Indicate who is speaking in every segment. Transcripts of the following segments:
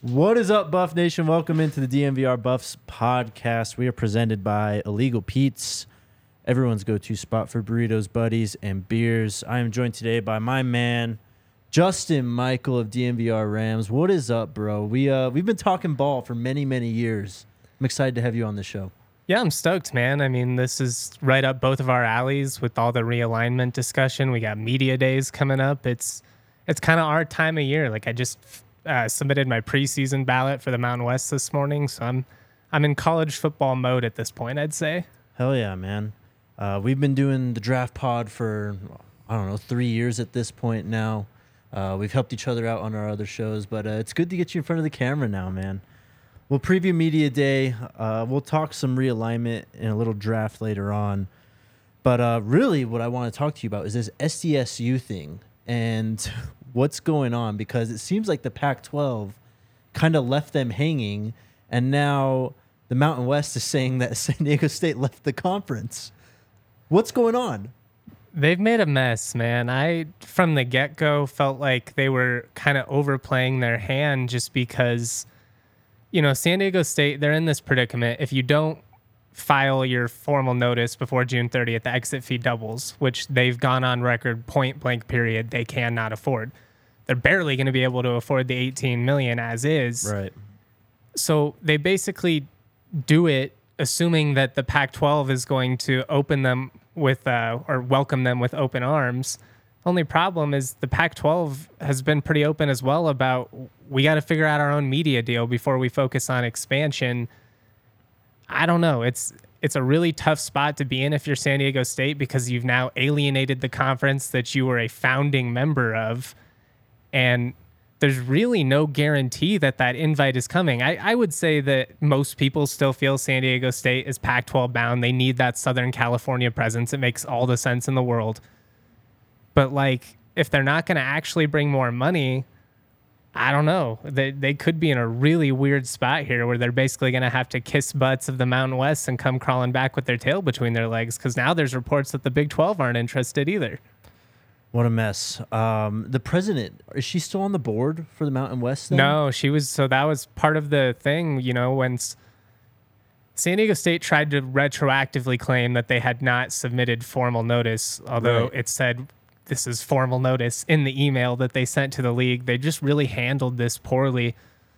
Speaker 1: What is up, Buff Nation? Welcome into the DNVR Buffs podcast. We are presented by Illegal Pete's, everyone's go to spot for burritos, buddies, and beers. I am joined today by my man, Justin Michael of DNVR Rams. What is up, bro? We uh we've been talking ball for many, many years. I'm excited to have you on the show.
Speaker 2: Yeah, I'm stoked, man. I mean, this is right up both of our alleys with all the realignment discussion. We got media days coming up. It's it's kind of our time of year. Like I just uh, submitted my preseason ballot for the Mountain West this morning, so I'm I'm in college football mode at this point. I'd say.
Speaker 1: Hell yeah, man. Uh, we've been doing the draft pod for I don't know three years at this point now. Uh, we've helped each other out on our other shows, but uh, it's good to get you in front of the camera now, man. We'll preview media day. Uh, we'll talk some realignment and a little draft later on. But uh, really, what I want to talk to you about is this SDSU thing and what's going on because it seems like the Pac 12 kind of left them hanging. And now the Mountain West is saying that San Diego State left the conference. What's going on?
Speaker 2: They've made a mess, man. I, from the get go, felt like they were kind of overplaying their hand just because, you know, San Diego State, they're in this predicament. If you don't file your formal notice before June 30th, the exit fee doubles, which they've gone on record point blank period they cannot afford. They're barely going to be able to afford the 18 million as is.
Speaker 1: Right.
Speaker 2: So they basically do it assuming that the Pac-12 is going to open them with uh, or welcome them with open arms. Only problem is the Pac-12 has been pretty open as well about we got to figure out our own media deal before we focus on expansion. I don't know. It's it's a really tough spot to be in if you're San Diego State because you've now alienated the conference that you were a founding member of, and there's really no guarantee that that invite is coming. I, I would say that most people still feel San Diego State is Pac 12 bound. They need that Southern California presence. It makes all the sense in the world. But, like, if they're not going to actually bring more money, I don't know. They, they could be in a really weird spot here where they're basically going to have to kiss butts of the Mountain West and come crawling back with their tail between their legs because now there's reports that the Big 12 aren't interested either.
Speaker 1: What a mess. Um, the president, is she still on the board for the Mountain West?
Speaker 2: No, she was. So that was part of the thing, you know, when S- San Diego State tried to retroactively claim that they had not submitted formal notice, although
Speaker 1: Right.
Speaker 2: it said this is formal notice in the email that they sent to the league. They just really handled this poorly.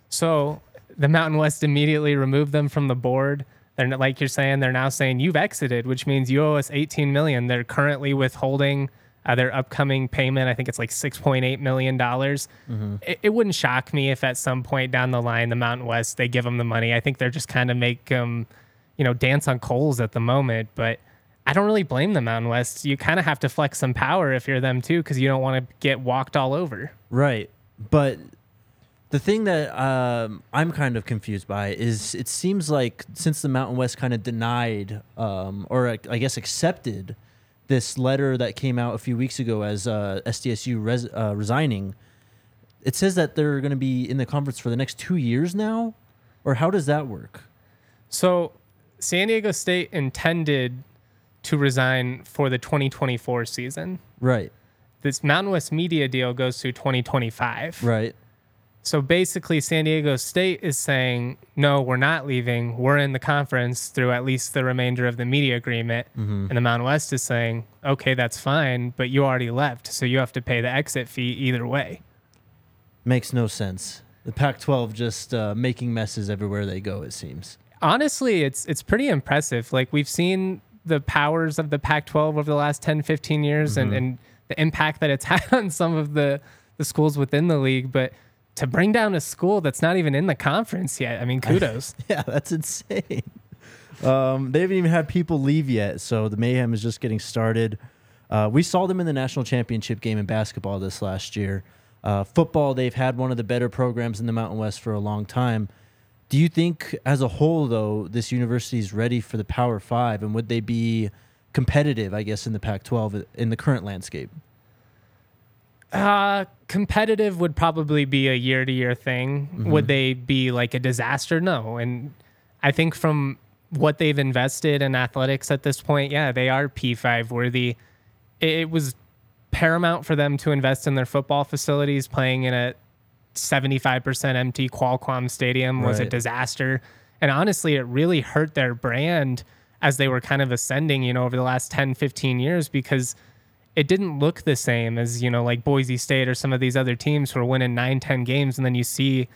Speaker 2: So the Mountain West immediately removed them from the board. They're like you're saying, they're now saying you've exited, which means you owe us 18 million. They're currently withholding uh, their upcoming payment. I think it's like 6.8 million dollars. It, it wouldn't shock me if at some point down the line, the Mountain West they give them the money. I think they're just kind of make them, you know, dance on coals at the moment. But I don't really blame the Mountain West. You kind of have to flex some power if you're them too, because you don't want to get walked all over.
Speaker 1: Right. But the thing that um, I'm kind of confused by is it seems like since the Mountain West kind of denied um, or I I guess accepted this letter that came out a few weeks ago as uh, SDSU res- uh, resigning, it says that they're going to be in the conference for the next two years now? Or how does that work?
Speaker 2: So San Diego State intended to resign for the 2024 season.
Speaker 1: Right.
Speaker 2: This Mountain West media deal goes through 2025.
Speaker 1: Right.
Speaker 2: So basically, San Diego State is saying, no, we're not leaving. We're in the conference through at least the remainder of the media agreement. And the Mountain West is saying, okay, that's fine, but you already left. So you have to pay the exit fee either way.
Speaker 1: Makes no sense. The Pac-12 just uh, making messes everywhere they go. It seems.
Speaker 2: Honestly, it's it's pretty impressive. Like we've seen the powers of the Pac-12 over the last 10, 15 years,
Speaker 1: Mm-hmm.
Speaker 2: and, and the impact that it's had on some of the the schools within the league. But to bring down a school that's not even in the conference yet, I mean, kudos.
Speaker 1: Yeah, that's insane. Um, they haven't even had people leave yet, so the mayhem is just getting started. Uh, we saw them in the national championship game in basketball this last year. Uh, football, they've had one of the better programs in the Mountain West for a long time. Do you think, as a whole, though, this university is ready for the Power Five, and would they be competitive? I guess in the Pac-12 in the current landscape.
Speaker 2: Uh, competitive would probably be a year to year thing.
Speaker 1: Mm-hmm.
Speaker 2: Would they be like a disaster? No. And I think from what they've invested in athletics at this point, yeah, they are P5 worthy. It, it was paramount for them to invest in their football facilities. Playing in a 75% empty Qualcomm Stadium was a disaster. And honestly, it really hurt their brand as they were kind of ascending, you know, over the last 10, 15 years because it didn't look the same as, you know, like Boise State or some of these other teams who are winning nine, 10 games. And then you see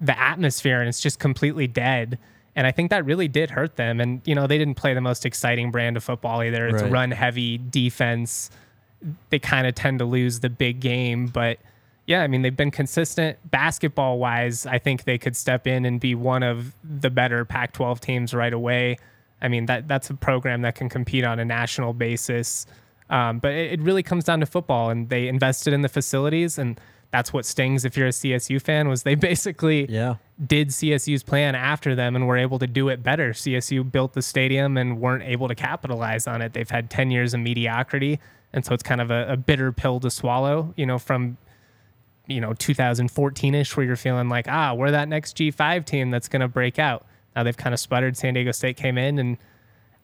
Speaker 2: the atmosphere and it's just completely dead. And I think that really did hurt them. And, you know, they didn't play the most exciting brand of football either. It's
Speaker 1: Right.
Speaker 2: run heavy defense. They kind of tend to lose the big game. But yeah, I mean, they've been consistent basketball wise. I think they could step in and be one of the better Pac 12 teams right away. I mean, that that's a program that can compete on a national basis. Um, but it, it really comes down to football, and they invested in the facilities, and that's what stings if you're a CSU fan. Was they basically
Speaker 1: Yeah.
Speaker 2: did CSU's plan after them and were able to do it better. CSU built the stadium and weren't able to capitalize on it. They've had 10 years of mediocrity. And so it's kind of a, a bitter pill to swallow, you know, from, you know, 2014 ish, where you're feeling like, ah, we're that next G5 team that's going to break out. Now they've kind of sputtered. San Diego State came in and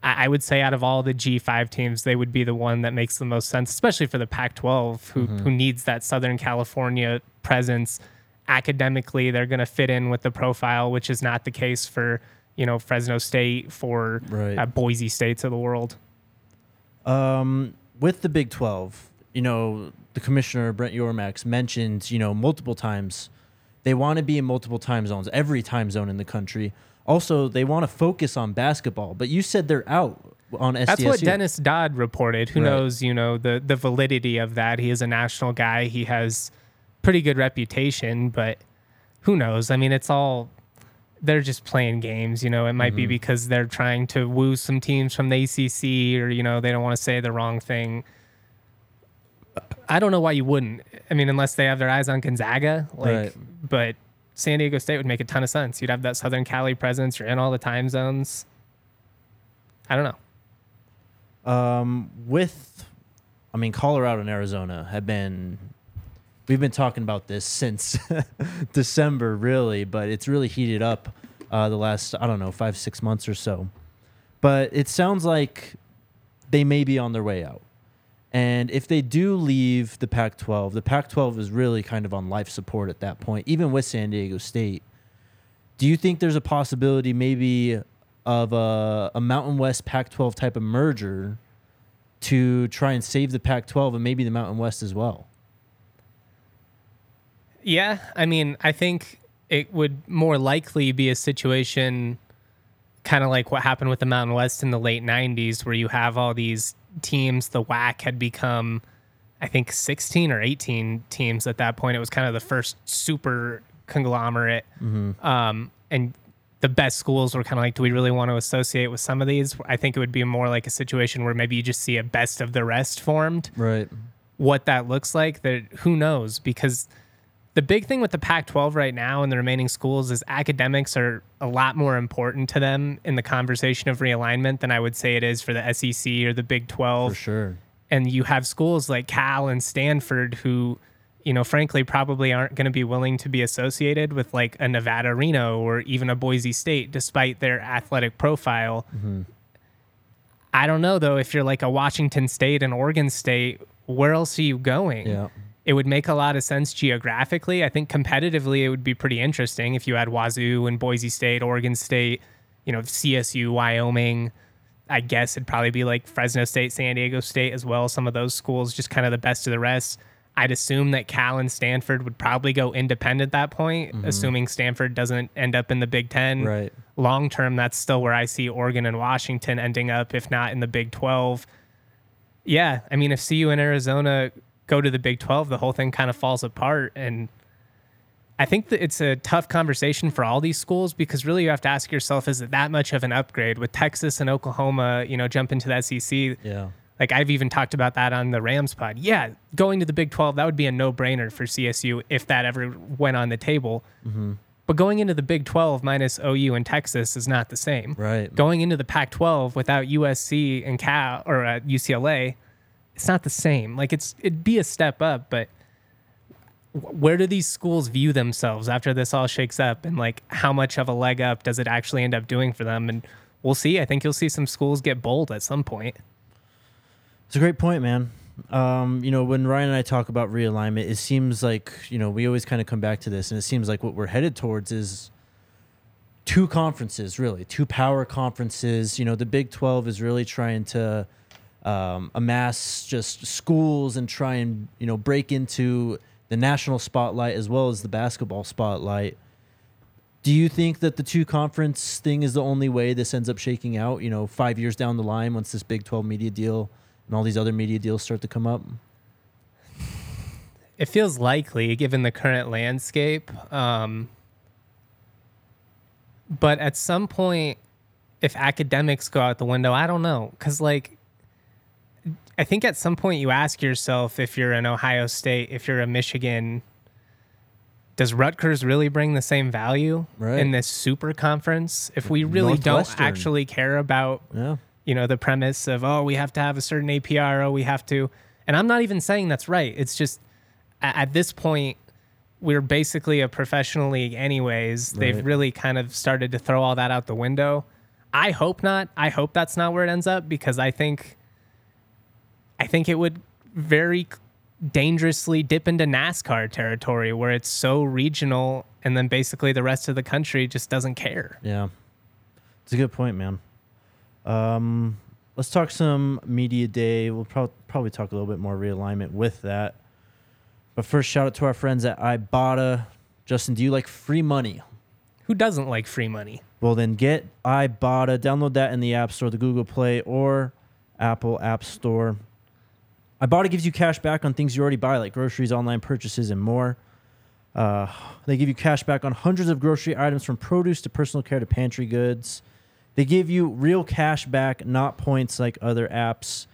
Speaker 2: I I would say out of all the G5 teams, they would be the one that makes the most sense, especially for the Pac-12, who who needs that Southern California presence. Academically, they're going to fit in with the profile, which is not the case for you know Fresno State, for
Speaker 1: Right.
Speaker 2: uh, Boise States of the world.
Speaker 1: Um, with the Big 12, you know, the commissioner, Brett Yormark, mentioned, you know, multiple times they want to be in multiple time zones, every time zone in the country. Also, they want to focus on basketball, but you said they're out on SDSU.
Speaker 2: That's what Dennis Dodd reported. Who
Speaker 1: Right.
Speaker 2: knows, you know, the the validity of that. He is a national guy. He has pretty good reputation, but who knows? I mean, it's all they're just playing games, you know. It might be
Speaker 1: Mm-hmm.
Speaker 2: because they're trying to woo some teams from the ACC or you know, they don't want to say the wrong thing. I don't know why you wouldn't. I mean, unless they have their eyes on Gonzaga, like
Speaker 1: Right.
Speaker 2: but San Diego State would make a ton of sense. You'd have that Southern Cali presence. You're in all the time zones. I don't know.
Speaker 1: um, with, I mean, Colorado and Arizona have been, we've been talking about this since December, really, but it's really heated up uh, the last, I don't know, five, six months or so. But it sounds like they may be on their way out. And if they do leave the Pac 12, the Pac 12 is really kind of on life support at that point, even with San Diego State. Do you think there's a possibility maybe of a, a Mountain West Pac 12 type of merger to try and save the Pac 12 and maybe the Mountain West as well?
Speaker 2: Yeah, I mean, I think it would more likely be a situation kind of like what happened with the Mountain West in the late 90s, where you have all these teams. The WAC had become, I think, 16 or 18 teams at that point. It was kind of the first super conglomerate. Um, and the best schools were kind of like, do we really want to associate with some of these? I think it would be more like a situation where maybe you just see a best of the rest formed
Speaker 1: Right.
Speaker 2: what that looks like that who knows because the big thing with the Pac-12 right now and the remaining schools is academics are a lot more important to them in the conversation of realignment than I would say it is for the SEC or the Big 12
Speaker 1: For sure.
Speaker 2: and you have schools like Cal and Stanford who, you know, frankly, probably aren't going to be willing to be associated with like a Nevada Reno or even a Boise State, despite their athletic profile. Mm-hmm. I don't know though if you're like a Washington State and Oregon State, where else are you going?
Speaker 1: Yeah.
Speaker 2: It would make a lot of sense geographically. I think competitively, it would be pretty interesting if you had Wazoo and Boise State, Oregon State, you know, CSU, Wyoming. I guess it'd probably be like Fresno State, San Diego State as well. Some of those schools, just kind of the best of the rest. I'd assume that Cal and Stanford would probably go independent at that point, mm-hmm. assuming Stanford doesn't end up in the Big Ten.
Speaker 1: Right.
Speaker 2: Long term, that's still where I see Oregon and Washington ending up, if not in the Big 12. Yeah, I mean, if CU and Arizona go to the Big 12, the whole thing kind of falls apart. And I think that it's a tough conversation for all these schools because really you have to ask yourself, is it that much of an upgrade with Texas and Oklahoma, you know, jump into the SEC?
Speaker 1: Yeah.
Speaker 2: Like I've even talked about that on the Rams pod. Yeah, going to the Big 12, that would be a no brainer for CSU if that ever went on the table. But going into the Big 12 minus OU and Texas is not the same.
Speaker 1: Right.
Speaker 2: Going into the Pac 12 without USC and Cal or uh, UCLA, it's not the same. Like it's it'd be a step up, but where do these schools view themselves after this all shakes up and like how much of a leg up does it actually end up doing for them and we'll see i think you'll see some schools get bold at some point
Speaker 1: It's a great point, man. Um, you know, when Ryan and I talk about realignment, it seems like, you know, we always kind of come back to this, and it seems like what we're headed towards is two conferences, really, two power conferences. You know, the Big 12 is really trying to um, amass just schools and try and, you know, break into the national spotlight as well as the basketball spotlight. Do you think that the two conference thing is the only way this ends up shaking out? You know, five years down the line, once this Big 12 media deal and all these other media deals start to come up?
Speaker 2: it feels likely given the current landscape um, but at some point if academics go out the window i don't know because like i think at some point you ask yourself if you're an ohio state if you're a michigan does Rutgers really bring the same value
Speaker 1: Right.
Speaker 2: in this super conference? If we really don't actually care about
Speaker 1: Yeah.
Speaker 2: you know the premise of oh we have to have a certain APR oh we have to and I'm not even saying that's right it's just at this point we're basically a professional league anyways they've really kind of started to throw all that out the window I hope not I hope that's not where it ends up because I think I think it would very dangerously dip into NASCAR territory where it's so regional and then basically the rest of the country just doesn't care
Speaker 1: Yeah. It's a good point, man. Um, let's talk some media day. We'll prob- probably talk a little bit more realignment with that. But first, shout out to our friends at Ibotta. Justin, do you like free money?
Speaker 2: who doesn't like free money
Speaker 1: Well, then get Ibotta. Download that in the App Store, the Google Play, or Apple App Store. Ibotta gives you cash back on things you already buy, like groceries, online purchases, and more. Uh, they give you cash back on hundreds of grocery items from produce to personal care to pantry goods. They give you real cash back, not points like other apps.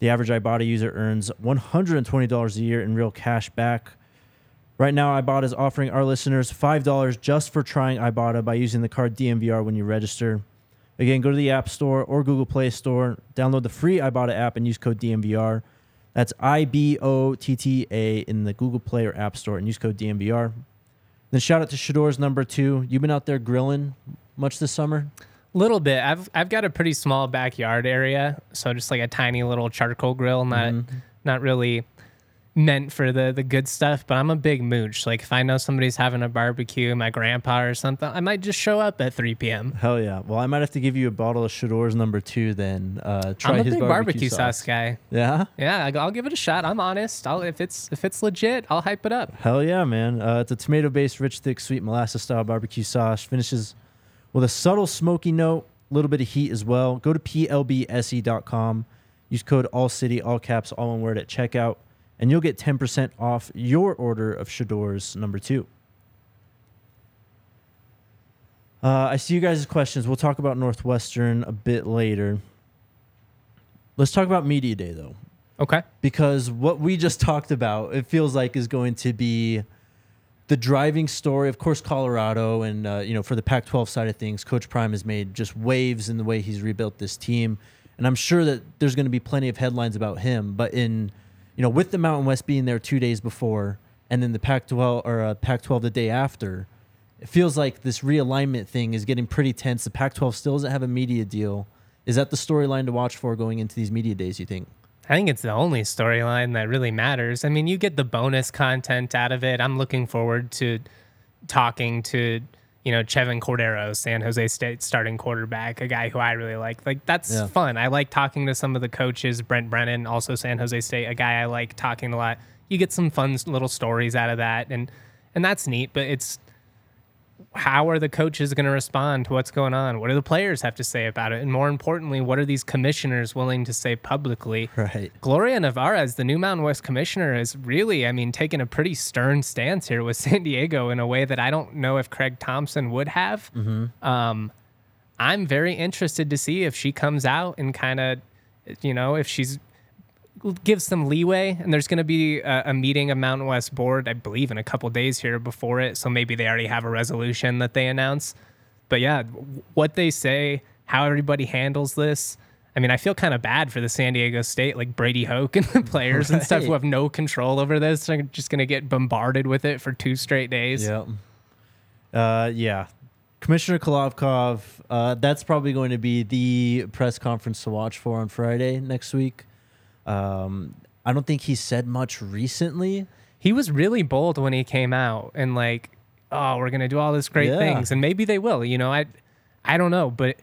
Speaker 1: The average Ibotta user earns $120 a year in real cash back. Right now, Ibotta is offering our listeners $5 just for trying Ibotta by using the card DNVR when you register. Again, go to the App Store or Google Play Store, download the free Ibotta app, and use code DNVR. That's I B O T T A in the Google Play or App Store and use code DNVR. Then shout out to Shador's number two. You've been out there grilling much this summer?
Speaker 2: A little bit. I've I've got a pretty small backyard area, so just like a tiny little charcoal grill, not
Speaker 1: Mm-hmm.
Speaker 2: not really meant for the the good stuff. But I'm a big mooch. Like if I know somebody's having a barbecue, my grandpa or something, I might just show up at 3 p.m.
Speaker 1: Hell yeah. Well, I might have to give you a bottle of Shador's number two then. Uh, try
Speaker 2: I'm a
Speaker 1: his
Speaker 2: big barbecue, sauce. guy.
Speaker 1: Yeah?
Speaker 2: Yeah, I'll give it a shot. I'm honest. I'll if it's if it's legit, I'll hype it up.
Speaker 1: Hell yeah, man. Uh, it's a tomato based, rich, thick, sweet molasses style barbecue sauce. Finishes with a subtle smoky note, a little bit of heat as well. Go to plbse.com. Use code ALLCITY, all caps, all one word at checkout, and you'll get 10% off your order of Shador's number two. Uh, I see you guys' questions. We'll talk about Northwestern a bit later. Let's talk about Media Day, though
Speaker 2: Okay.
Speaker 1: because what we just talked about, it feels like is going to be the driving story. Of course, Colorado, and uh, you know, for the Pac-12 side of things, Coach Prime has made just waves in the way he's rebuilt this team, and I'm sure that there's going to be plenty of headlines about him. But in, you know, with the Mountain West being there two days before, and then the Pac-12 or uh, Pac-12 the day after, it feels like this realignment thing is getting pretty tense. The Pac-12 still doesn't have a media deal. Is that the storyline to watch for going into these media days? You think?
Speaker 2: I think it's the only storyline that really matters. I mean, you get the bonus content out of it. I'm looking forward to talking to, you know, Chevan Cordeiro, San Jose State starting quarterback, a guy who I really like. Like that's
Speaker 1: Yeah.
Speaker 2: fun. I like talking to some of the coaches, Brent Brennan, also San Jose State, a guy I like talking a lot. you get some fun little stories out of that, and and that's neat. But it's how are the coaches going to respond to what's going on? What do the players have to say about it? And more importantly, what are these commissioners willing to say publicly?
Speaker 1: Right.
Speaker 2: Gloria Nevarez, the new Mountain West commissioner, is really, I mean, taking a pretty stern stance here with San Diego in a way that I don't know if Craig Thompson would have. Um, I'm very interested to see if she comes out and kind of, you know, if she's gives some leeway. And there's going to be a, a meeting of Mountain West board, I believe, in a couple days here before it. So maybe they already have a resolution that they announce. But yeah, what they say, how everybody handles this. I mean, I feel kind of bad for the San Diego State, like Brady Hoke and the players and stuff who have no control over this. They're just going to get bombarded with it for two straight days.
Speaker 1: Yep. Uh, yeah. Commissioner Kliavkoff, uh, that's probably going to be the press conference to watch for on Friday next week. Um, I don't think he said much recently.
Speaker 2: he was really bold when he came out and like, oh, we're gonna do all these great
Speaker 1: Yeah.
Speaker 2: things, and maybe they will. You know, I, I don't know, but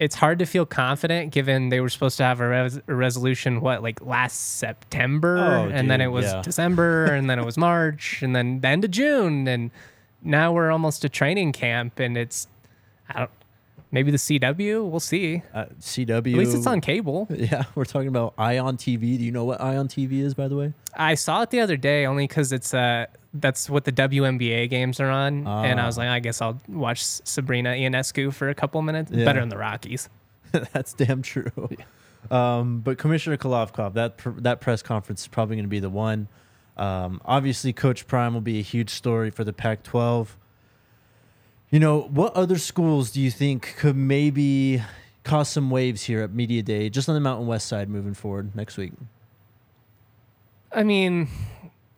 Speaker 2: it's hard to feel confident given they were supposed to have a, res- a resolution what like last September,
Speaker 1: Oh,
Speaker 2: and then it was
Speaker 1: yeah.
Speaker 2: December, and then it was March, and then the end of June, and now we're almost to training camp, and it's, I don't, maybe the CW, we'll see.
Speaker 1: Uh, CW.
Speaker 2: At least it's on cable.
Speaker 1: Yeah, we're talking about Ion TV. Do you know what Ion TV is, by the way?
Speaker 2: I saw it the other day only because it's uh that's what the WNBA games are on, and I was
Speaker 1: Ah.
Speaker 2: like, I guess I'll watch Sabrina Ionescu for a couple minutes.
Speaker 1: Yeah.
Speaker 2: Better than the Rockies.
Speaker 1: That's damn true. Um, but Commissioner Kliavkoff, that pr- that press conference is probably going to be the one. Um, obviously, Coach Prime will be a huge story for the Pac-12. You know, what other schools do you think could maybe cause some waves here at Media Day, just on the Mountain West side, moving forward next week?
Speaker 2: I mean,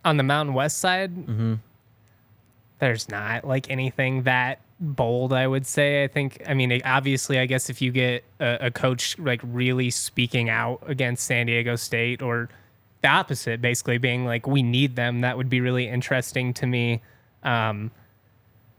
Speaker 2: on the Mountain West side,
Speaker 1: Mm-hmm.
Speaker 2: there's not like anything that bold. I would say. I think. I mean, obviously, I guess if you get a, a coach like really speaking out against San Diego State, or the opposite, basically being like, we need them, that would be really interesting to me. Um,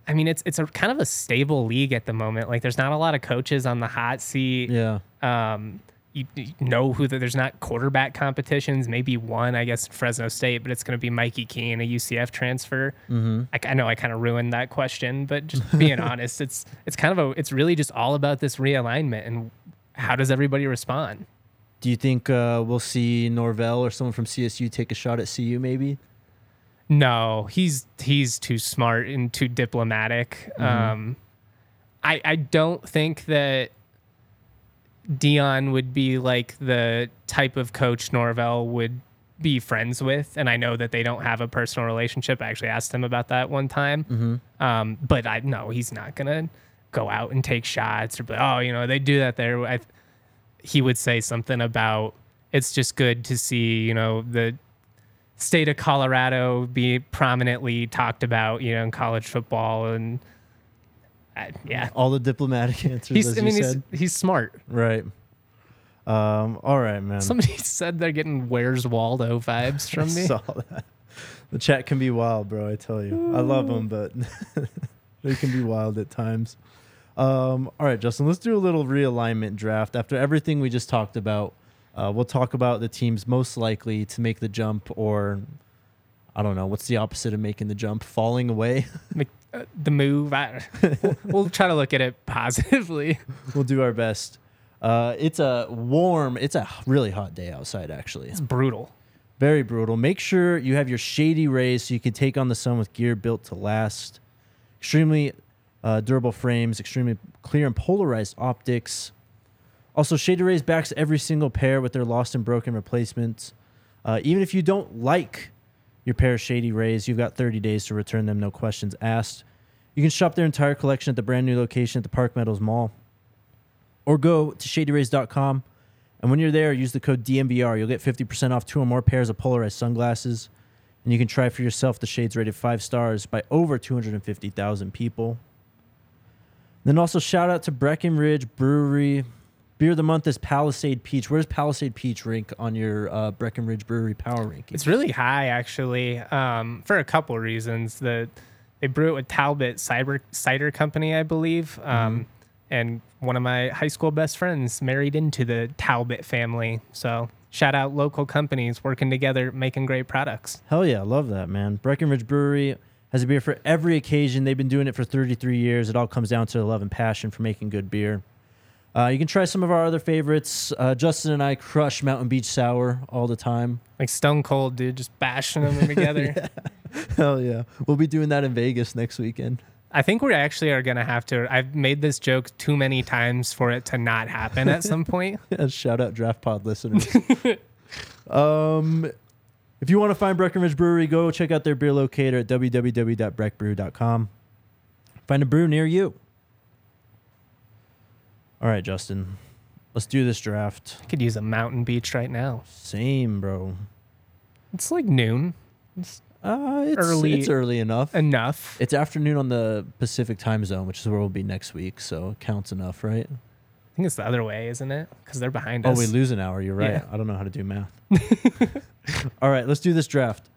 Speaker 2: I mean, it's it's a kind of a stable league at the moment. Like, there's not a lot of coaches on the hot seat.
Speaker 1: Yeah.
Speaker 2: Um, you, you know who the, there's not quarterback competitions. Maybe one, I guess, Fresno State, but it's going to be Mikey Keene, a UCF transfer. Mm-hmm. I, I know I kind of ruined that question, but just being honest, it's it's kind of a it's really just all about this realignment and how does everybody respond.
Speaker 1: Do you think uh, we'll see Norvell or someone from CSU take a shot at CU? Maybe.
Speaker 2: No, he's he's too smart and too diplomatic. Um, I I don't think that Deion would be like the type of coach Norvell would be friends with, and I know that they don't have a personal relationship. I actually asked him about that one time, um, but I no, he's not gonna go out and take shots or be, oh, you know, they do that there. I, he would say something about it's just good to see, you know, the state of Colorado be prominently talked about, you know, in college football and uh, yeah.
Speaker 1: All the diplomatic answers,
Speaker 2: He's I mean he's
Speaker 1: said.
Speaker 2: he's smart.
Speaker 1: Right. Um, all right, man.
Speaker 2: Somebody said they're getting Where's Waldo vibes from
Speaker 1: I
Speaker 2: me.
Speaker 1: saw that. The chat can be wild, bro. I tell you, I love them, but they can be wild at times. Um, all right, Justin, let's do a little realignment draft. After everything we just talked about, uh, we'll talk about the teams most likely to make the jump, or I don't know, what's the opposite of making the jump? Falling away.
Speaker 2: Uh, the move. I, we'll, we'll try to look at it positively.
Speaker 1: we'll do our best. Uh, it's a warm, it's a really hot day outside, actually.
Speaker 2: It's brutal.
Speaker 1: Very brutal. Make sure you have your shady rays so you can take on the sun with gear built to last. Extremely uh, durable frames, extremely clear and polarized optics. Also, Shady Rays backs every single pair with their lost and broken replacements. Uh, even if you don't like your pair of Shady Rays, you've got 30 days to return them, no questions asked. You can shop their entire collection at the brand new location at the Park Meadows Mall. Or go to shadyrays.com. And when you're there, use the code DNVR. You'll get 50% off two or more pairs of polarized sunglasses. And you can try for yourself the shades rated five stars by over 250,000 people. Then also shout out to Breckenridge Brewery. Beer of the month is Palisade Peach. Where's Palisade Peach rank on your uh, Breckenridge Brewery power ranking?
Speaker 2: It's really high actually, um, for a couple reasons. The they brew it with Talbot Cider Cider Company, I believe, um, and one of my high school best friends married into the Talbot family. So shout out local companies working together, making great products.
Speaker 1: Hell yeah, I love that, man. Breckenridge Brewery has a beer for every occasion. They've been doing it for 33 years. It all comes down to love and passion for making good beer. Uh, you can try some of our other favorites. Uh, Justin and I crush Mountain Beach Sour all the time.
Speaker 2: Like Stone Cold, dude, just bashing them together.
Speaker 1: Hell yeah. We'll be doing that in Vegas next weekend.
Speaker 2: I think we actually are going to have to. I've made this joke too many times for it to not happen at some point.
Speaker 1: Shout out Draft Pod listeners. um, if you want to find Breckenridge Brewery, go check out their beer locator at www.breckbrew.com. Find a brew near you. All right, Justin. Let's do this draft.
Speaker 2: I could use a mountain beach right now.
Speaker 1: Same, bro.
Speaker 2: It's like noon. It's
Speaker 1: Uh, it's
Speaker 2: Early-
Speaker 1: It's early enough.
Speaker 2: enough.
Speaker 1: It's afternoon on the Pacific time zone, which is where we'll be next week. So it counts enough, right?
Speaker 2: I think it's the other way, isn't it? Because they're behind
Speaker 1: Oh,
Speaker 2: us.
Speaker 1: Oh, we lose an hour. You're right.
Speaker 2: Yeah.
Speaker 1: I don't know how to do math. All right, let's do this draft.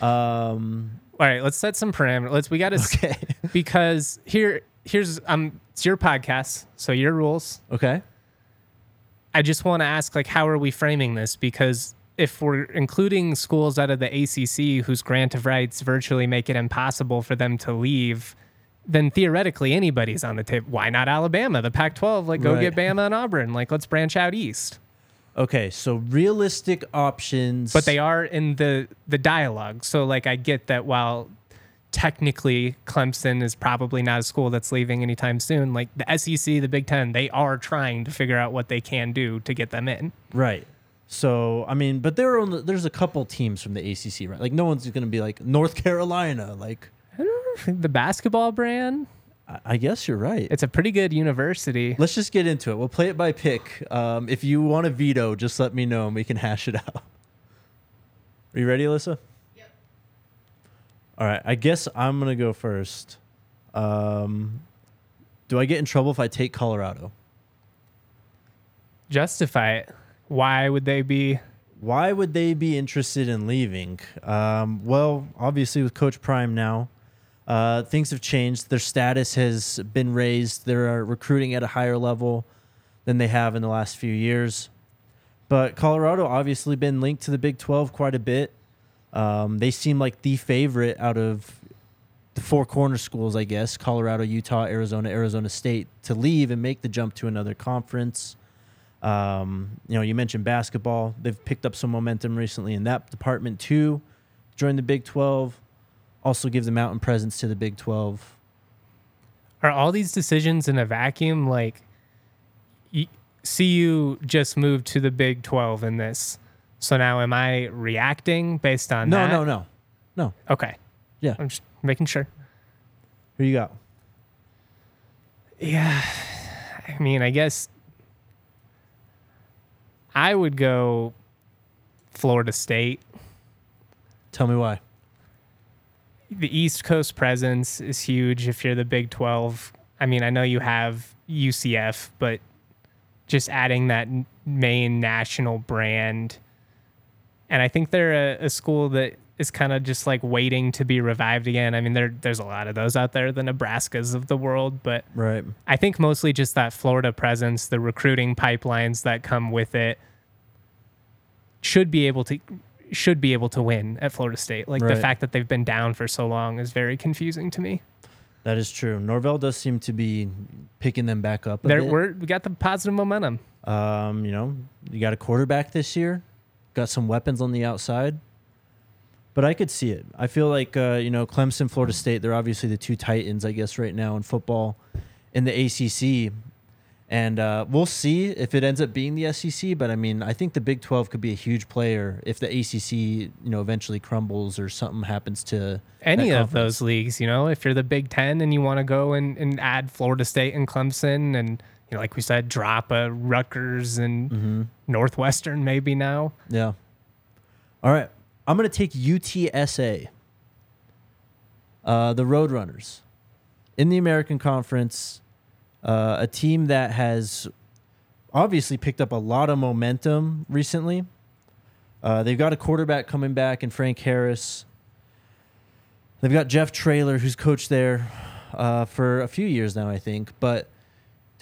Speaker 1: Um,
Speaker 2: All right, let's set some parameters. Let's. We got to
Speaker 1: okay.
Speaker 2: because here, here's um, it's your podcast, so your rules.
Speaker 1: okay.
Speaker 2: I just want to ask, like, how are we framing this? Because if we're including schools out of the ACC whose grant of rights virtually make it impossible for them to leave, then theoretically anybody's on the table. Why not Alabama, the Pac-12? Like, go
Speaker 1: Right.
Speaker 2: get Bama and Auburn. Like, let's branch out east.
Speaker 1: Okay. So realistic options.
Speaker 2: But they are in the the dialogue. So, like, I get that while technically Clemson is probably not a school that's leaving anytime soon, like the SEC, the Big Ten, they are trying to figure out what they can do to get them in.
Speaker 1: right. So I mean, but there are only, there's a couple teams from the ACC, right? Like no one's going to be like North Carolina. Like
Speaker 2: The basketball brand,
Speaker 1: I, guess you're right.
Speaker 2: it's a pretty good university.
Speaker 1: Let's just get into it. We'll play it by pick. Um, if you want a veto, just let me know and we can hash it out. Are you ready, Alyssa? All right. I guess I'm gonna go first. Um, do I get in trouble if I take Colorado?
Speaker 2: Justify it. Why would they be?
Speaker 1: Why would they be interested in leaving? Um, well, obviously with Coach Prime now, uh, things have changed. Their status has been raised. They're recruiting at a higher level than they have in the last few years. But Colorado obviously been linked to the Big 12 quite a bit. Um, they seem like the favorite out of the four corner schools, I guess Colorado, Utah, Arizona, Arizona State to leave and make the jump to another conference. Um, you know, you mentioned basketball. They've picked up some momentum recently in that department too. Join the Big 12. Also give the mountain presence to the Big 12.
Speaker 2: Are all these decisions in a vacuum? Like, CU just moved to the Big 12 in this. So now am I reacting based on
Speaker 1: No,
Speaker 2: that?
Speaker 1: no, no. No.
Speaker 2: Okay.
Speaker 1: Yeah.
Speaker 2: I'm just making sure.
Speaker 1: Who you got?
Speaker 2: Yeah. I mean, I guess I would go Florida State.
Speaker 1: Tell me why.
Speaker 2: The East Coast presence is huge if you're the Big 12. I mean, I know you have UCF, but just adding that main national brand. And I think they're a, a school that is kind of just like waiting to be revived again. I mean, there, there's a lot of those out there, the Nebraskas of the world, but
Speaker 1: Right.
Speaker 2: I think mostly just that Florida presence, the recruiting pipelines that come with it should be able to should be able to win at Florida State. Like the fact that they've been down for so long is very confusing to me.
Speaker 1: That is true. Norvell does seem to be picking them back up
Speaker 2: There we got the positive momentum.
Speaker 1: Um, you know, you got a quarterback this year, got some weapons on the outside. But I could see it. I feel like uh, you know, Clemson, Florida State, they're obviously the two titans, I guess, right now in football in the ACC. And uh, we'll see if it ends up being the SEC. But I mean, I think the Big 12 could be a huge player if the ACC, you know, eventually crumbles or something happens to
Speaker 2: Any of those leagues, you know, if you're the Big Ten and you want to go and, and add Florida State and Clemson and you know, like we said, drop a Rutgers and
Speaker 1: Mm-hmm.
Speaker 2: Northwestern maybe now.
Speaker 1: Yeah. All right. I'm going to take UTSA, uh, the Roadrunners, in the American Conference, uh, a team that has obviously picked up a lot of momentum recently. Uh, they've got a quarterback coming back in Frank Harris. They've got Jeff Traylor, who's coached there uh, for a few years now, I think. But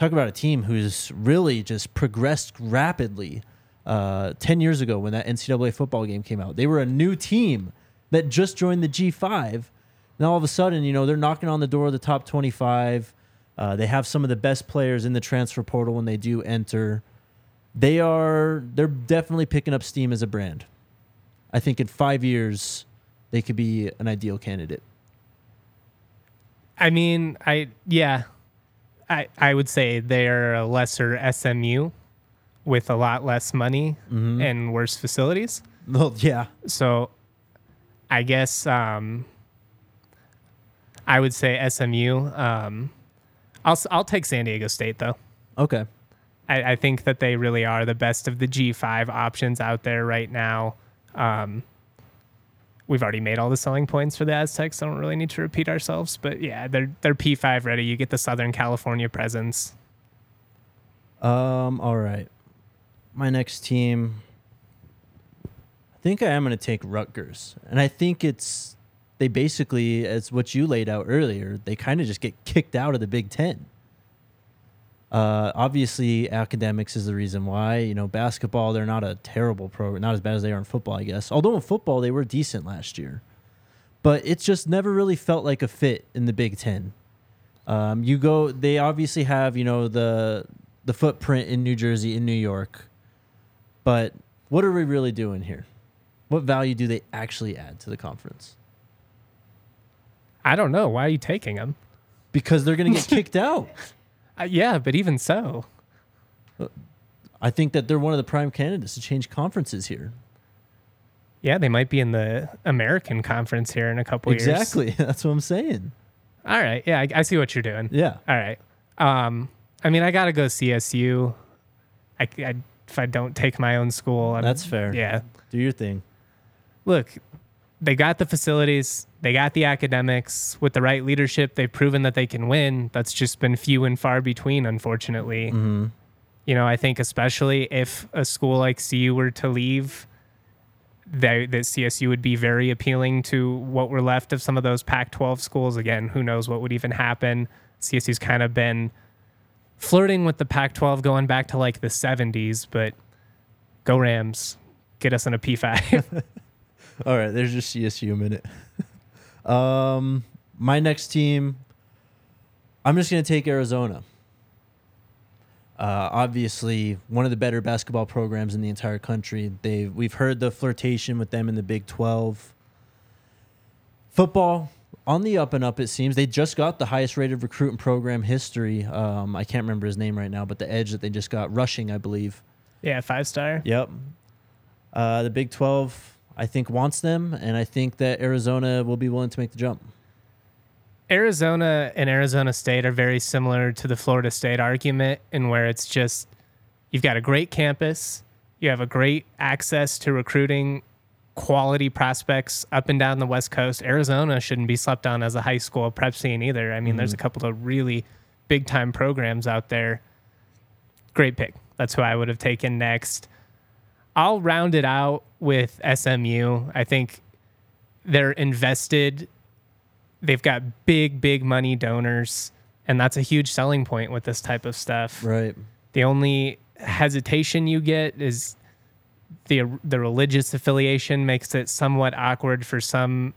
Speaker 1: talk about a team who's really just progressed rapidly uh, 10 years ago when that NCAA football game came out. They were a new team that just joined the G5. Now all of a sudden, you know, they're knocking on the door of the top 25. Uh, they have some of the best players in the transfer portal when they do enter. They are they're definitely picking up steam as a brand. I think in five years they could be an ideal candidate.
Speaker 2: I mean, I yeah, I I would say they're a lesser SMU with a lot less money and worse facilities.
Speaker 1: Well, yeah,
Speaker 2: So I guess um, I would say SMU. Um, I'll I'll take San Diego State though.
Speaker 1: okay.
Speaker 2: I, I think that they really are the best of the G5 options out there right now. Um, we've already made all the selling points for the Aztecs. I don't really need to repeat ourselves, but yeah, they're they're P5 ready. You get the Southern California presence.
Speaker 1: Um, all right. My next team. I think I am going to take Rutgers. And I think it's they basically as what you laid out earlier, they kind of just get kicked out of the Big 10. Uh, obviously academics is the reason why, you know, basketball they're not a terrible program, not as bad as they are in football, I guess. Although in football they were decent last year. But it's just never really felt like a fit in the Big 10. Um, you go. They obviously have you know the the footprint in New Jersey, in New York, but what are we really doing here? What value do they actually add to the conference?
Speaker 2: I don't know. Why are you taking them?
Speaker 1: Because they're going to get kicked out.
Speaker 2: Uh, yeah, but even so,
Speaker 1: I think that they're one of the prime candidates to change conferences here.
Speaker 2: yeah, they might be in the American Conference here in a couple years.
Speaker 1: Exactly. That's what I'm saying.
Speaker 2: All right. Yeah, I, I see what you're doing.
Speaker 1: Yeah.
Speaker 2: All right. Um, I mean, I gotta go CSU. I, I if I don't take my own school, I'm,
Speaker 1: That's fair.
Speaker 2: Yeah.
Speaker 1: Do your thing.
Speaker 2: Look, they got the facilities, they got the academics. With the right leadership, they've proven that they can win. That's just been few and far between, unfortunately.
Speaker 1: Mm-hmm.
Speaker 2: You know, I think especially if a school like CU were to leave, they, that CSU would be very appealing to what were left of some of those Pac-12 schools. Again, who knows what would even happen? CSU's kind of been flirting with the Pac-12 going back to like the 70s, but go Rams, get us in a P5.
Speaker 1: All right, there's just CSU a minute. um, my next team, I'm just gonna take Arizona. Uh, obviously, one of the better basketball programs in the entire country. They we've heard the flirtation with them in the Big 12. Football on the up and up. It seems they just got the highest rated recruit in program history. Um, I can't remember his name right now, but the edge that they just got rushing, I believe.
Speaker 2: yeah, five star.
Speaker 1: Yep. Uh, the Big 12, I think, wants them, and I think that Arizona will be willing to make the jump.
Speaker 2: Arizona and Arizona State are very similar to the Florida State argument, in where it's just you've got a great campus, you have a great access to recruiting quality prospects up and down the West Coast. Arizona shouldn't be slept on as a high school prep scene either. I mean, there's a mm-hmm. couple of really big time programs out there. Great pick. That's who I would have taken next. I'll round it out with SMU. I think they're invested. They've got big big money donors and that's a huge selling point with this type of stuff.
Speaker 1: Right.
Speaker 2: the only hesitation you get is the the religious affiliation makes it somewhat awkward for some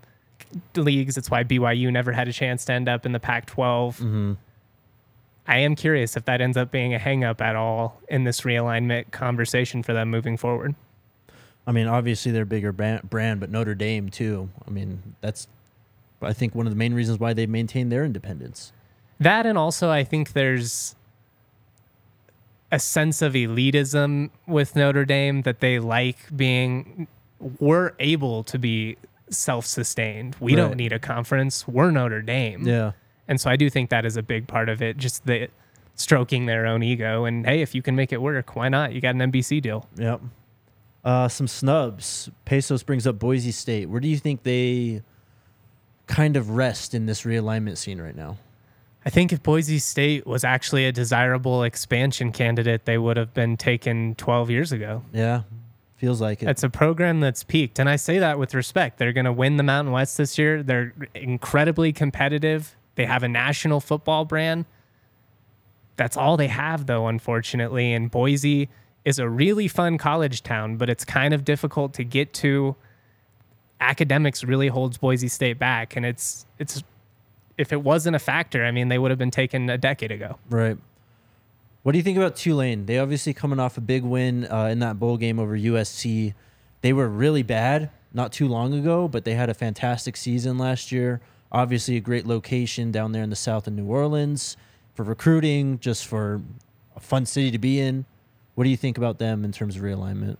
Speaker 2: leagues. That's why BYU never had a chance to end up in the Pac-12 I am curious if that ends up being a hangup at all in this realignment conversation for them moving forward.
Speaker 1: I mean, obviously they're a bigger brand, but Notre Dame too. I mean, that's I think one of the main reasons why they maintain their independence.
Speaker 2: That and also I think there's a sense of elitism with Notre Dame that they like being we're able to be self-sustained. We
Speaker 1: Right.
Speaker 2: don't need a conference. We're Notre Dame.
Speaker 1: Yeah.
Speaker 2: And so I do think that is a big part of it, just the stroking their own ego and hey, if you can make it work, why not? You got an NBC deal.
Speaker 1: Yep. Uh, some snubs. Pesos brings up Boise State. Where do you think they kind of rest in this realignment scene right now?
Speaker 2: I think if Boise State was actually a desirable expansion candidate, they would have been taken 12 years ago.
Speaker 1: Yeah. Feels like it.
Speaker 2: It's a program that's peaked. And I say that with respect. They're going to win the Mountain West this year. They're incredibly competitive. They have a national football brand. That's all they have, though, unfortunately. And Boise is a really fun college town, but it's kind of difficult to get to. Academics really holds Boise State back, and it's it's if it wasn't a factor, I mean, they would have been taken a decade ago.
Speaker 1: Right. What do you think about Tulane? They obviously coming off a big win uh, in that bowl game over USC. They were really bad not too long ago, but they had a fantastic season last year. Obviously, a great location down there in the south of New Orleans for recruiting, just for a fun city to be in. What do you think about them in terms of realignment?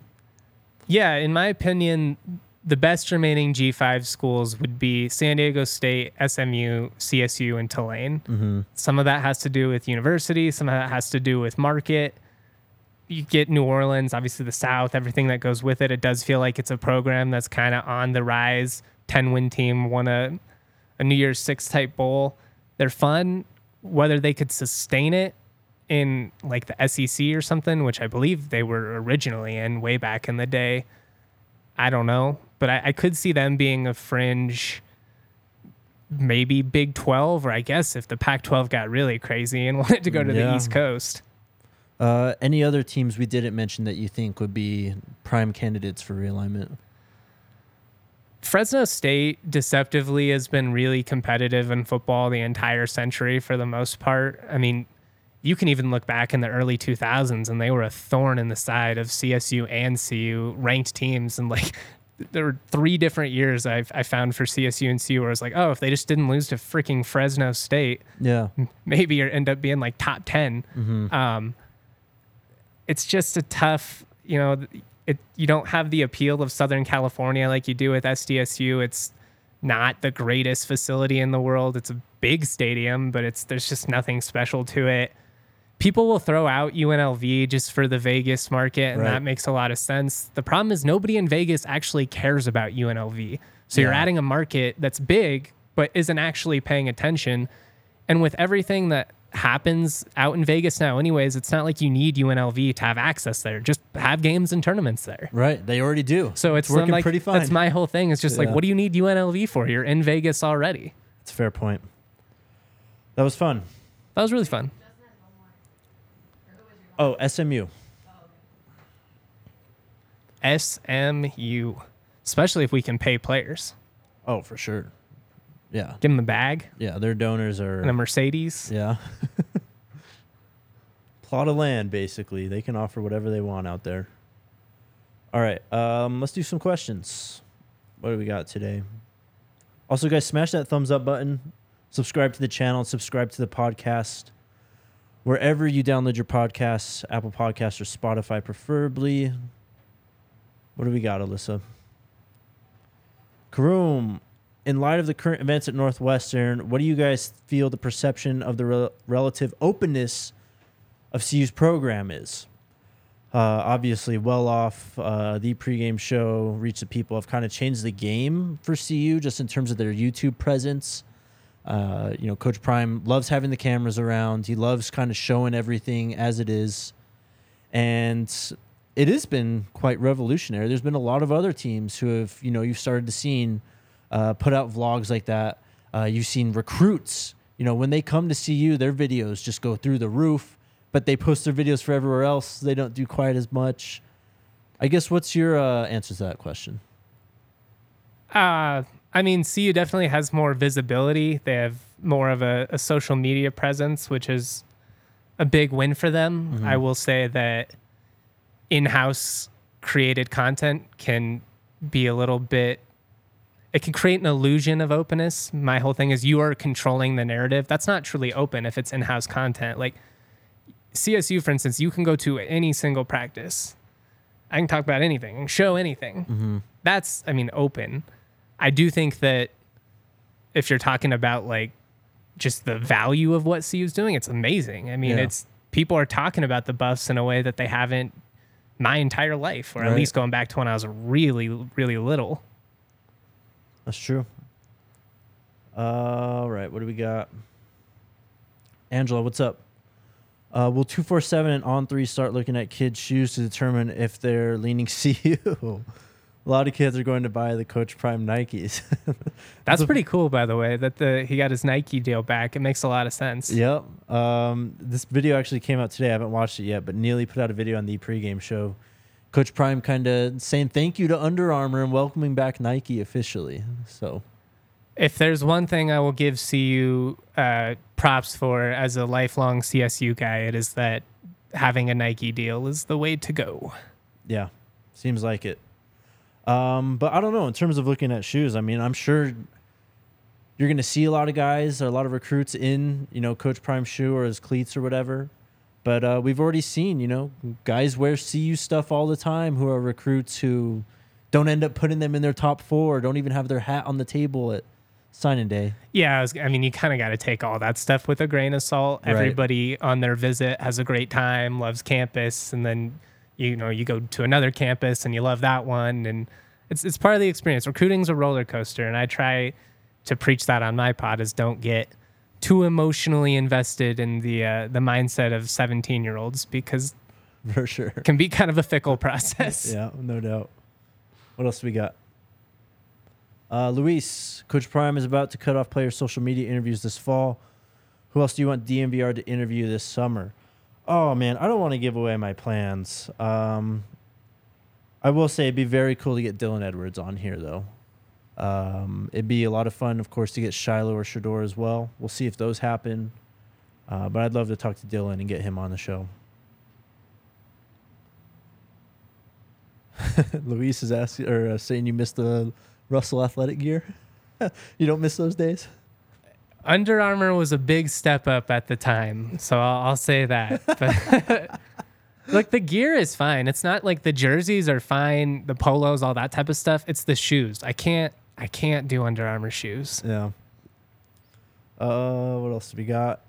Speaker 2: Yeah, in my opinion, the best remaining G5 schools would be San Diego State, SMU, CSU, and Tulane.
Speaker 1: Mm-hmm.
Speaker 2: Some of that has to do with university, some of that has to do with market. You get New Orleans, obviously the South, everything that goes with it. It does feel like it's a program that's kind of on the rise. 10 win team won a, a New Year's Six type bowl. They're fun. Whether they could sustain it in like the SEC or something, which I believe they were originally in way back in the day, I don't know but I, I could see them being a fringe maybe Big 12, or I guess if the Pac 12 got really crazy and wanted to go to
Speaker 1: Yeah.
Speaker 2: the East Coast.
Speaker 1: Uh, any other teams we didn't mention that you think would be prime candidates for realignment?
Speaker 2: Fresno State deceptively has been really competitive in football the entire century for the most part. I mean, you can even look back in the early 2000s and they were a thorn in the side of CSU and CU ranked teams. And like, there were three different years I've, I found for CSU and CU where I was like, oh, if they just didn't lose to freaking Fresno State,
Speaker 1: Yeah.
Speaker 2: maybe or end up being like top 10.
Speaker 1: Mm-hmm.
Speaker 2: Um, it's just a tough, you know, it, you don't have the appeal of Southern California like you do with SDSU. It's not the greatest facility in the world. It's a big stadium, but it's there's just nothing special to it. People will throw out UNLV just for the Vegas market, and
Speaker 1: Right.
Speaker 2: that makes a lot of sense. The problem is nobody in Vegas actually cares about UNLV. So you're adding a market that's big, but isn't actually paying attention. And with everything that happens out in Vegas now, anyways, it's not like you need UNLV to have access there. Just have games and tournaments there.
Speaker 1: Right. They already do.
Speaker 2: So it's,
Speaker 1: working
Speaker 2: like,
Speaker 1: pretty fine.
Speaker 2: That's my whole thing. It's just like, what do you need UNLV for? You're in Vegas already.
Speaker 1: That's a fair point. That was fun.
Speaker 2: That was really fun.
Speaker 1: Oh, SMU.
Speaker 2: SMU, especially if we can pay players.
Speaker 1: Oh, for sure. Yeah.
Speaker 2: Give them the bag
Speaker 1: Yeah. Their donors are.
Speaker 2: and a Mercedes.
Speaker 1: Yeah. Plot of land, basically. They can offer whatever they want out there. All right. Um, let's do some questions. What do we got today? Also, guys, smash that thumbs up button. Subscribe to the channel. Subscribe to the podcast. Wherever you download your podcasts, Apple Podcasts or Spotify, preferably. What do we got, Alyssa? Karoom, in light of the current events at Northwestern, what do you guys feel the perception of the rel- relative openness of CU's program is? Uh, obviously, well off uh, the pregame show, Reach the People have kind of changed the game for CU just in terms of their YouTube presence. Uh, you know, Coach Prime loves having the cameras around. He loves kind of showing everything as it is. And it has been quite revolutionary. There's been a lot of other teams who have, you know, you've started to see uh, put out vlogs like that. Uh, you've seen recruits, you know, when they come to see you, their videos just go through the roof, but they post their videos for everywhere else. They don't do quite as much. I guess what's your uh, answer to that question?
Speaker 2: Uh, I mean, CU definitely has more visibility. They have more of a, a social media presence, which is a big win for them. I will say that in house created content can be a little bit, it can create an illusion of openness. My whole thing is you are controlling the narrative. That's not truly open if it's in house content. Like CSU, for instance, you can go to any single practice. I can talk about anything and show anything. Mm-hmm. That's, I mean, open. I do think that if you're talking about like just the value of what CU's doing, it's amazing. I mean,
Speaker 1: Yeah.
Speaker 2: it's people are talking about the buffs in a way that they haven't my entire life, or at least going back to when I was really, really little.
Speaker 1: That's true. All right, what do we got? Angela, what's up? Uh, will 247 and On3 start looking at kids' shoes to determine if they're leaning CU? A lot of kids are going to buy the Coach Prime Nikes.
Speaker 2: That's pretty cool, by the way, that the he got his Nike deal back. It makes a lot of sense.
Speaker 1: yep. Um, this video actually came out today. I haven't watched it yet, but Neely put out a video on the pregame show. Coach Prime kind of saying thank you to Under Armour and welcoming back Nike officially. So
Speaker 2: If there's one thing I will give CU uh, props for as a lifelong CSU guy, it is that having a Nike deal is the way to go.
Speaker 1: Yeah, seems like it. Um, but I don't know. In terms of looking at shoes, I mean, I'm sure you're going to see a lot of guys, a lot of recruits in, you know, Coach Prime shoe or his cleats or whatever. But uh, we've already seen, you know, guys wear CU stuff all the time who are recruits who don't end up putting them in their top four, don't even have their hat on the table at signing day.
Speaker 2: Yeah, I, was, I mean, you kind of got to take all that stuff with a grain of salt.
Speaker 1: Right.
Speaker 2: Everybody on their visit has a great time, loves campus, and then you know you go to another campus and you love that one, and it's it's part of the experience. Recruiting's a roller coaster, and I try to preach that on my pod is don't get too emotionally invested in the uh, the mindset of 17 year olds because
Speaker 1: For sure.
Speaker 2: can be kind of a fickle process.
Speaker 1: Yeah, no doubt. What else we got? Uh, Luis, Coach Prime is about to cut off players' social media interviews this fall. Who else do you want DNVR to interview this summer? Oh man, I don't want to give away my plans. Um, I will say it'd be very cool to get Dylan Edwards on here though. Um, it'd be a lot of fun, of course, to get Shiloh or Shedeur as well. We'll see if those happen. Uh, but I'd love to talk to Dylan and get him on the show. Luis is asking or uh, saying you missed the Russell athletic gear. you don't miss those days.
Speaker 2: Under Armour was a big step up at the time, so I'll, I'll say that. But like the gear is fine. It's not like the jerseys are fine, the polos, all that type of stuff. It's the shoes. I can't. I can't do Under Armour shoes.
Speaker 1: Yeah. Uh, what else do we got?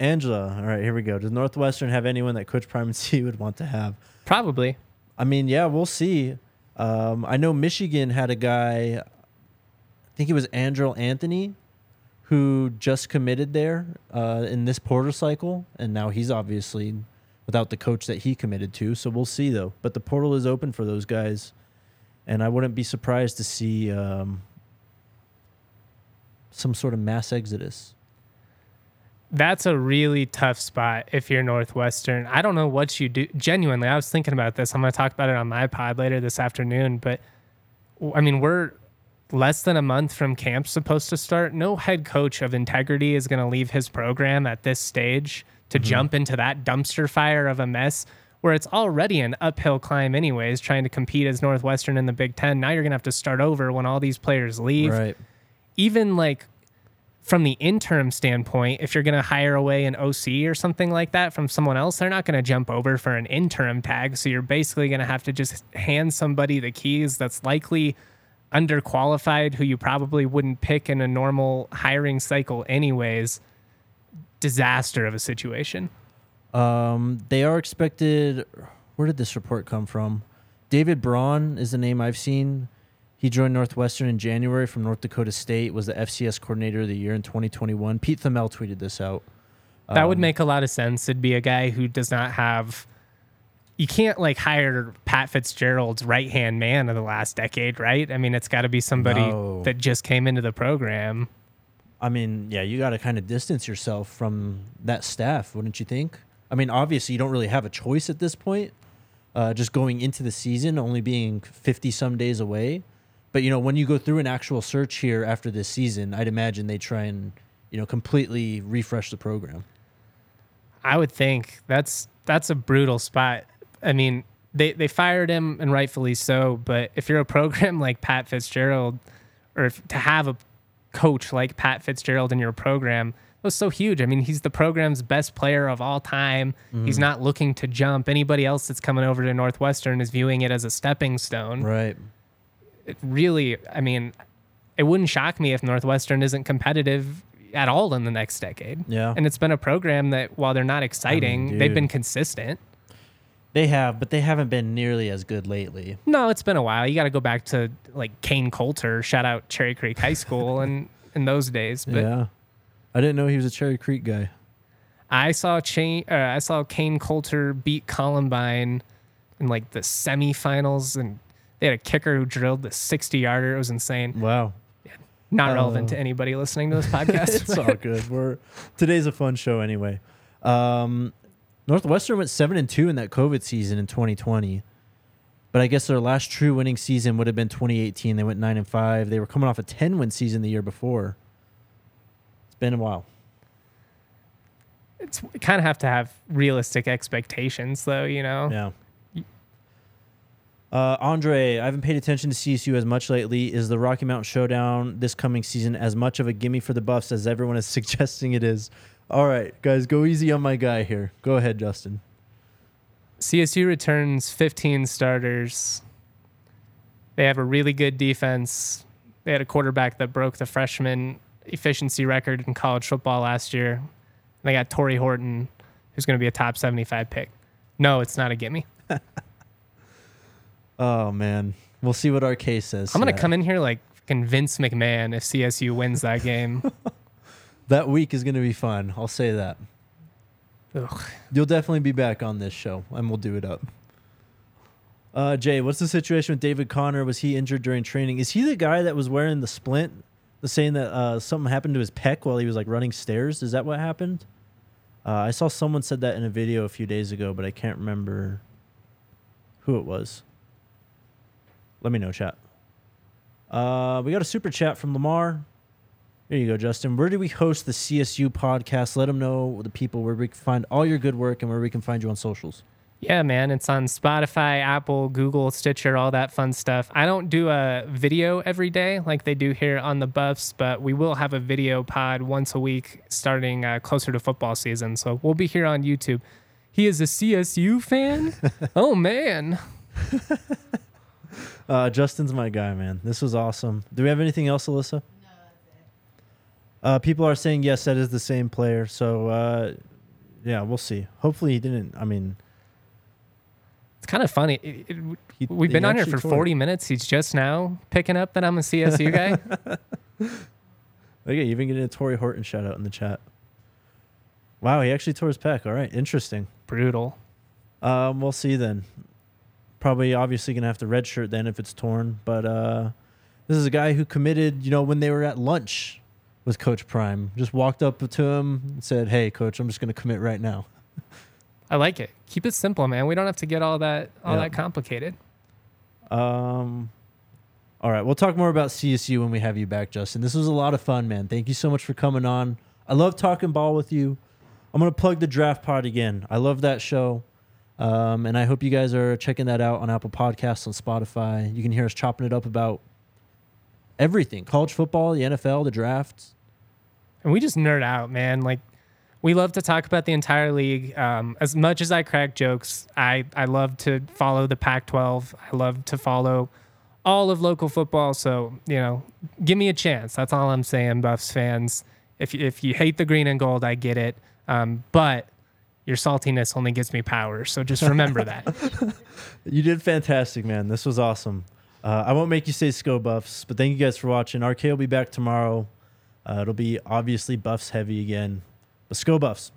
Speaker 1: Angela. All right, here we go. Does Northwestern have anyone that Coach Prime and C would want to have?
Speaker 2: Probably.
Speaker 1: I mean, yeah, we'll see. Um, I know Michigan had a guy. I think it was Andrew Anthony, who just committed there uh, in this portal cycle, and now he's obviously without the coach that he committed to. So we'll see though. But the portal is open for those guys, and I wouldn't be surprised to see um, some sort of mass exodus.
Speaker 2: That's a really tough spot if you're Northwestern. I don't know what you do. Genuinely, I was thinking about this. I'm going to talk about it on my pod later this afternoon. But I mean, we're less than a month from camp supposed to start. No head coach of integrity is going to leave his program at this stage to jump into that dumpster fire of a mess where it's already an uphill climb, anyways, trying to compete as Northwestern in the Big Ten. Now you're going to have to start over when all these players leave
Speaker 1: Right.
Speaker 2: even like from the interim standpoint, if you're going to hire away an OC or something like that from someone else, they're not going to jump over for an interim tag. So you're basically going to have to just hand somebody the keys that's likely underqualified, who you probably wouldn't pick in a normal hiring cycle, anyways. Disaster of a situation.
Speaker 1: Um, they are expected. Where did this report come from? David Braun is the name I've seen. He joined Northwestern in January from North Dakota State. Was the FCS coordinator of the year in 2021. Pete Thamel tweeted this out.
Speaker 2: That would
Speaker 1: Um,
Speaker 2: make a lot of sense. It'd be a guy who does not have. You can't like hire Pat Fitzgerald's right hand man of the last decade, right? I mean, it's got to be somebody
Speaker 1: No.
Speaker 2: that just came into the program.
Speaker 1: I mean, yeah, you got to kind of distance yourself from that staff, wouldn't you think? I mean, obviously, you don't really have a choice at this point. Uh, just going into the season, only being 50 some days away. But, you know, when you go through an actual search here after this season, I'd imagine they try and, you know, completely refresh the program.
Speaker 2: I would think that's that's a brutal spot. I mean, they they fired him and rightfully so, but if you're a program like Pat Fitzgerald or if, to have a coach like Pat Fitzgerald in your program was so huge. I mean, he's the program's best player of all time. He's mm. not looking to jump. Anybody else that's coming over to Northwestern is viewing it as a stepping stone.
Speaker 1: Right.
Speaker 2: It really, I mean, it wouldn't shock me if Northwestern isn't competitive at all in the next decade.
Speaker 1: Yeah.
Speaker 2: And it's been a program that, while they're not exciting, they've been consistent.
Speaker 1: They have, but they haven't been nearly as good lately.
Speaker 2: No, it's been a while. You got to go back to like Kain Colter, shout out Cherry Creek High School, and in those days. But
Speaker 1: yeah. I didn't know he was a Cherry Creek guy.
Speaker 2: I saw Chain, uh, I saw Kain Colter beat Columbine in like the semifinals, and They had a kicker who drilled the 60 yarder. It was insane.
Speaker 1: Wow.
Speaker 2: Not relevant
Speaker 1: Uh,
Speaker 2: to anybody listening to this podcast.
Speaker 1: it's all good. We're today's a fun show anyway. Um, Northwestern went seven and two in that COVID season in 2020, but I guess their last true winning season would have been 2018. They went nine and five. They were coming off a 10 win season the year before. It's been a while.
Speaker 2: it's we kind of have to have realistic expectations, though. You know.
Speaker 1: Yeah. Uh, Andre, I haven't paid attention to CSU as much lately. Is the Rocky Mountain Showdown this coming season as much of a gimme for the Buffs as everyone is suggesting it is? All right, guys, go easy on my guy here. Go ahead, Justin.
Speaker 2: CSU returns 15 starters. They have a really good defense. They had a quarterback that broke the freshman efficiency record in college football last year. They got Tory Horton, who's going to be a top 75 pick. No, it's not a gimme.
Speaker 1: Oh man, we'll see what our case says.
Speaker 2: I'm going to come in here like convince McMahon if CSU wins that game.
Speaker 1: That week is going to be fun. I'll say that.
Speaker 2: Ugh.
Speaker 1: You'll definitely be back on this show, and we'll do it up. Uh, Jay, what's the situation with David Connor? Was he injured during training? Is he the guy that was wearing the splint, the saying that uh, something happened to his pec while he was like running stairs? Is that what happened? Uh, I saw someone said that in a video a few days ago, but I can't remember who it was. Let me know, chat. Uh, we got a super chat from Lamar. Here you go, Justin. Where do we host the CSU podcast? Let them know the people where we can find all your good work and where we can find you on socials.
Speaker 2: Yeah, man. It's on Spotify, Apple, Google, Stitcher, all that fun stuff. I don't do a video every day like they do here on the Buffs, but we will have a video pod once a week starting uh, closer to football season. So we'll be here on YouTube. He is a CSU fan? oh, man.
Speaker 1: Uh, Justin's my guy, man. This was awesome. Do we have anything else, Alyssa? Uh, people are saying yes, that is the same player. So uh, yeah, we'll see. Hopefully he didn't. I mean,
Speaker 2: It's kind of funny. It- it-
Speaker 1: he,
Speaker 2: we've been on here for
Speaker 1: tore it.
Speaker 2: 40 minutes. He's just now picking up that I'm a CSU guy.
Speaker 1: Okay, even getting a Tory Horton shout out in the chat. Wow, he actually tore his pec. All right, interesting.
Speaker 2: Brutal.
Speaker 1: Um, we'll see then. Probably, obviously, gonna have to redshirt then if it's torn. But uh, this is a guy who committed. You know, when they were at lunch with Coach Prime, just walked up to him and said, "Hey, Coach, I'm just gonna commit right now."
Speaker 2: I like it. Keep it simple, man. We don't have to get all that all
Speaker 1: Yeah.
Speaker 2: that complicated.
Speaker 1: Um, all right, we'll talk more about CSU when we have you back, Justin. This was a lot of fun, man. Thank you so much for coming on. I love talking ball with you. I'm gonna plug the draft pod again. I love that show. Um, and I hope you guys are checking that out on Apple Podcasts, on Spotify. You can hear us chopping it up about everything college football, the NFL, the drafts.
Speaker 2: and we just nerd out, man. Like we love to talk about the entire league. Um, as much as I crack jokes, I I love to follow the Pac-12. I love to follow all of local football. So you know, give me a chance. That's all I'm saying, Buffs fans. If if you hate the green and gold, I get it. Um, but your saltiness only gives me power. So just remember that.
Speaker 1: You did fantastic, man. This was awesome. Uh, I won't make you say Sko Buffs, but thank you guys for watching. RK will be back tomorrow. Uh, it'll be obviously Buffs heavy again. Let's go, Buffs.